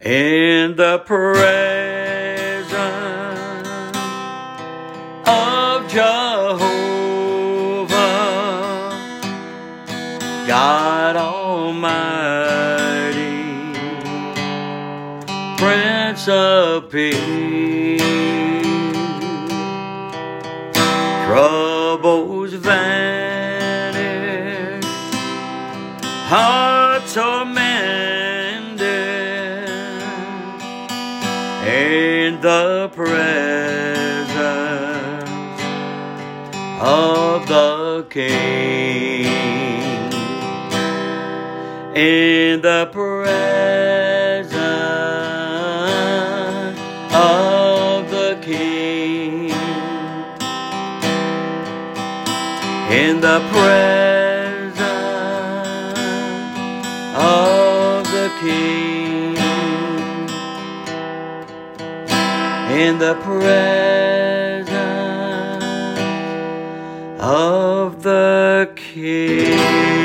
in the presence of Jehovah, God Almighty, Prince of Peace. Troubles vanish, hearts are in the presence of the King. In the presence of the King. In the presence of the King in the presence of the King.